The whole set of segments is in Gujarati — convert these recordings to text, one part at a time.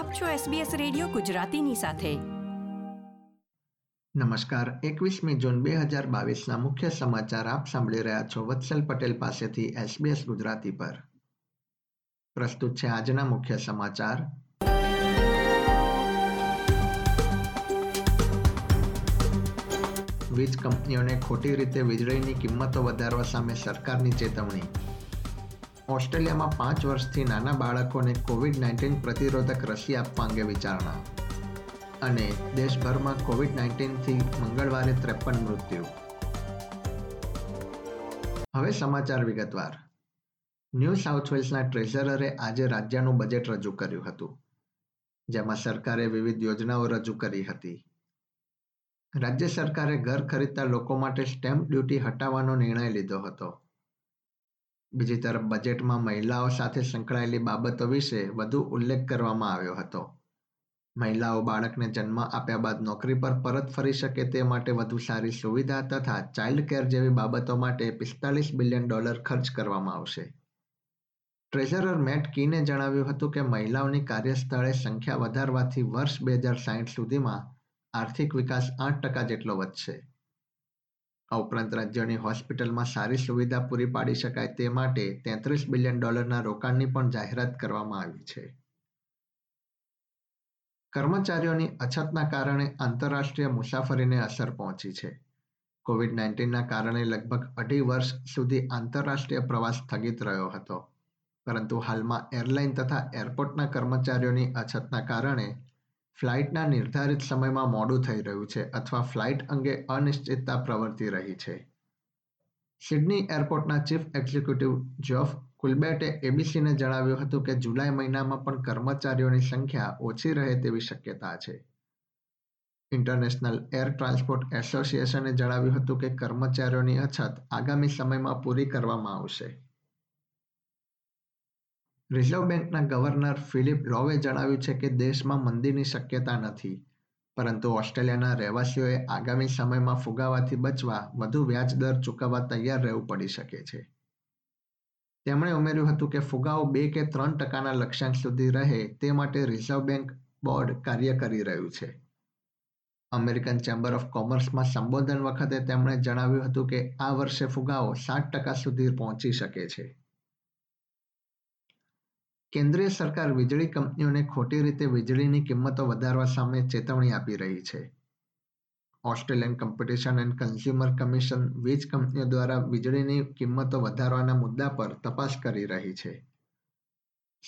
આપ છો SBS રેડિયો ગુજરાતીની સાથે. નમસ્કાર, એકવીસમી જૂન બે હજાર બાવીસના મુખ્ય સમાચાર આપ સાંભળી રહ્યા છો વત્સલ પટેલ પાસેથી SBS ગુજરાતી પર. પ્રસ્તુત છે આજના મુખ્ય સમાચાર. વીજ કંપનીઓને ખોટી રીતે વીજળીની કિંમતો વધારવા સામે સરકારની ચેતવણી. ઓસ્ટ્રેલિયામાં પાંચ વર્ષથી નાના બાળકોને કોવિડ નાઇન્ટીન પ્રતિરોધક રસી આપવા અંગે વિચારણા અને દેશભરમાં કોવિડ નાઇન્ટીનથી મંગળવારે ત્રેપન મૃત્યુ. હવે સમાચાર વિગતવાર. ન્યૂ સાઉથ વેલ્સના ટ્રેઝરરે આજે રાજ્યનું બજેટ રજૂ કર્યું હતું, જેમાં સરકારે વિવિધ યોજનાઓ રજૂ કરી હતી. રાજ્ય સરકારે ઘર ખરીદતા લોકો માટે સ્ટેમ્પ ડ્યુટી હટાવવાનો નિર્ણય લીધો હતો. બીજી તરફ બજેટમાં મહિલાઓ સાથે સંકળાયેલી બાબતો વિશે વધુ ઉલ્લેખ કરવામાં આવ્યો હતો. મહિલાઓ બાળકને જન્મ આપ્યા બાદ નોકરી પર પરત ફરી શકે તે માટે વધુ સારી સુવિધા તથા ચાઇલ્ડ કેર જેવી બાબતો માટે પિસ્તાલીસ બિલિયન ડોલર ખર્ચ કરવામાં આવશે. ટ્રેઝરર મેટ કીને જણાવ્યું હતું કે મહિલાઓની કાર્યસ્થળે સંખ્યા વધારવાથી વર્ષ બે હજાર સાહીઠ સુધીમાં આર્થિક વિકાસ આઠ ટકા જેટલો વધશે. આ ઉપરાંત રાજ્યની હોસ્પિટલમાં સારી સુવિધા પૂરી પાડી શકાય તે માટે તેત્રીસ બિલિયન ડોલરના રોકાણની પણ જાહેરાત કરવામાં આવી છે. કર્મચારીઓની અછતના કારણે આંતરરાષ્ટ્રીય મુસાફરીને અસર પહોંચી છે. કોવિડ નાઇન્ટીનના કારણે લગભગ અઢી વર્ષ સુધી આંતરરાષ્ટ્રીય પ્રવાસ સ્થગિત રહ્યો હતો. પરંતુ હાલમાં એરલાઇન તથા એરપોર્ટના કર્મચારીઓની અછતના કારણે ફ્લાઇટના નિર્ધારિત સમયમાં મોડું થઈ રહ્યું છે અથવા ફ્લાઇટ અંગે અનિશ્ચિતતા પ્રવર્તી રહી છે. સિડની એરપોર્ટના ચીફ એક્ઝિક્યુટિવ જોફ કુલબેટે એબીસીને જણાવ્યું હતું કે જુલાઈ મહિનામાં પણ કર્મચારીઓની સંખ્યા ઓછી રહે તેવી શક્યતા છે. ઇન્ટરનેશનલ એર ટ્રાન્સપોર્ટ એસોસિએશને જણાવ્યું હતું કે કર્મચારીઓની અછત આગામી સમયમાં પૂરી કરવામાં આવશે. રિઝર્વ બેંકના ગવર્નર ફિલિપ લોવે જણાવ્યું છે કે દેશમાં મંદીની શક્યતા નથી, પરંતુ ઓસ્ટ્રેલિયાના રહેવાસીઓએ આગામી સમયમાં ફુગાવાથી બચવા વધુ વ્યાજ દર ચૂકવવા તૈયાર રહેવું પડી શકે છે. તેમણે ઉમેર્યું હતું કે ફુગાવો બે કે ત્રણ ટકાના લક્ષ્યાંક સુધી રહે તે માટે રિઝર્વ બેંક બોર્ડ કાર્ય કરી રહ્યું છે. અમેરિકન ચેમ્બર ઓફ કોમર્સમાં સંબોધન વખતે તેમણે જણાવ્યું હતું કે આ વર્ષે ફુગાવો સાત ટકા સુધી પહોંચી શકે છે. કેન્દ્રીય સરકાર વીજળી કંપનીઓને ખોટી રીતે વીજળીની કિંમતો વધારવા સામે ચેતવણી આપી રહી છે. Australian competition and consumer commission વીજ કંપનીઓ દ્વારા વીજળીની કિંમતો વધારવાના મુદ્દા પર તપાસ કરી રહી છે.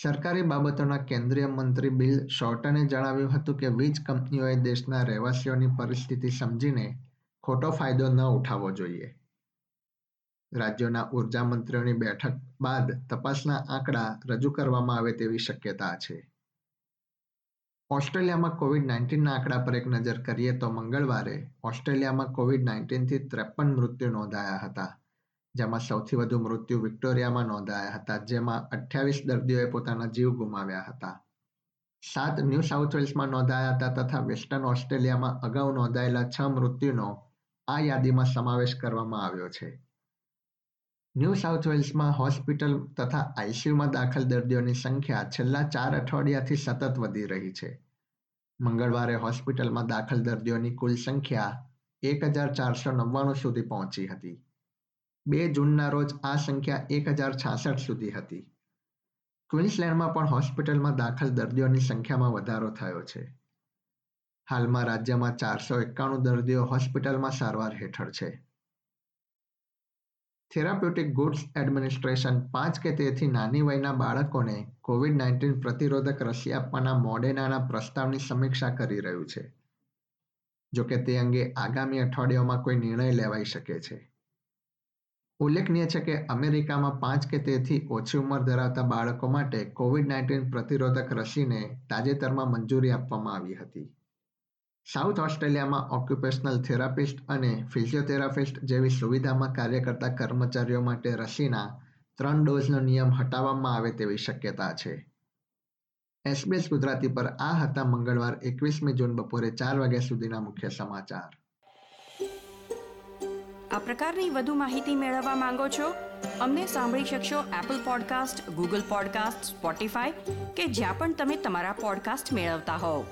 સરકારી બાબતોના કેન્દ્રીય મંત્રી બિલ શોર્ટને જણાવ્યું હતું કે વીજ કંપનીઓએ દેશના રહેવાસીઓની પરિસ્થિતિ સમજીને ખોટો ફાયદો ન ઉઠાવવો જોઈએ. રાજ્યોના ઊર્જા મંત્રીઓની બેઠક બાદ તપાસના આંકડા રજૂ કરવામાં આવે તેવી શક્યતા છે. ઓસ્ટ્રેલિયામાં કોવિડ નાઇન્ટીનના આંકડા પર એક નજર કરીએ તો મંગળવારે ઓસ્ટ્રેલિયામાં કોવિડ નાઇન્ટીનથી ત્રેપન મૃત્યુ નોંધાયા હતા, જેમાં સૌથી વધુ મૃત્યુ વિક્ટોરિયામાં નોંધાયા હતા, જેમાં અઠ્યાવીસ દર્દીઓએ પોતાના જીવ ગુમાવ્યા હતા. સાત ન્યૂ સાઉથ વેલ્સમાં નોંધાયા હતા તથા વેસ્ટર્ન ઓસ્ટ્રેલિયામાં અગાઉ નોંધાયેલા છ મૃત્યુનો આ યાદીમાં સમાવેશ કરવામાં આવ્યો છે. ન્યૂ સાઉથ વેલ્સમાં હોસ્પિટલ તથા આઈસીયુમાં દાખલ દર્દીઓની સંખ્યા છેલ્લા ચાર અઠવાડિયાથી સતત વધી રહી છે. મંગળવારે હોસ્પિટલમાં દાખલ દર્દીઓની કુલ સંખ્યા એક હજાર ચારસો નવ્વાણું સુધી પહોંચી હતી. બે જૂનના રોજ આ સંખ્યા એક હજાર છાસઠ સુધી હતી. ક્વિન્સલેન્ડમાં પણ હોસ્પિટલમાં દાખલ દર્દીઓની સંખ્યામાં વધારો થયો છે. હાલમાં રાજ્યમાં ચારસો એકાણું દર્દીઓ હોસ્પિટલમાં સારવાર હેઠળ છે. થેરાપ્યુટિક ગુડ્સ એડમિનિસ્ટ્રેશન પાંચ કે તેથી નાની વયના બાળકોને કોવિડ નાઇન્ટીન પ્રતિરોધક રસી આપવાના મોડેનાના પ્રસ્તાવની સમીક્ષા કરી રહ્યું છે. જોકે તે અંગે આગામી અઠવાડિયામાં કોઈ નિર્ણય લેવાઈ શકે છે. ઉલ્લેખનીય છે કે અમેરિકામાં પાંચ કે તેથી ઓછી ઉંમર ધરાવતા બાળકો માટે કોવિડ નાઇન્ટીન પ્રતિરોધક રસીને તાજેતરમાં મંજૂરી આપવામાં આવી હતી. સાઉથ ઓસ્ટ્રેલિયામાં ઓક્યુપેશનલ થેરાપિસ્ટ અને ફિઝિયોથેરાપિસ્ટ જેવી સુવિધામાં કાર્ય કરતા કર્મચારીઓ માટે રસીના ત્રણ ડોઝનો નિયમ હટાવવામાં આવે તેવી શક્યતા છે. એસબીએસ ગુજરાતી પર આ હતા મંગળવાર એકવીસમી જૂન બપોરે ચાર વાગ્યા સુધીના મુખ્ય સમાચાર. આ પ્રકારની વધુ માહિતી મેળવવા માંગો છો? અમને સાંભળી શકશો Apple podcast Google podcast Spotify કે જ્યાં પણ તમે તમારા પોડકાસ્ટ મેળવતા હોવ.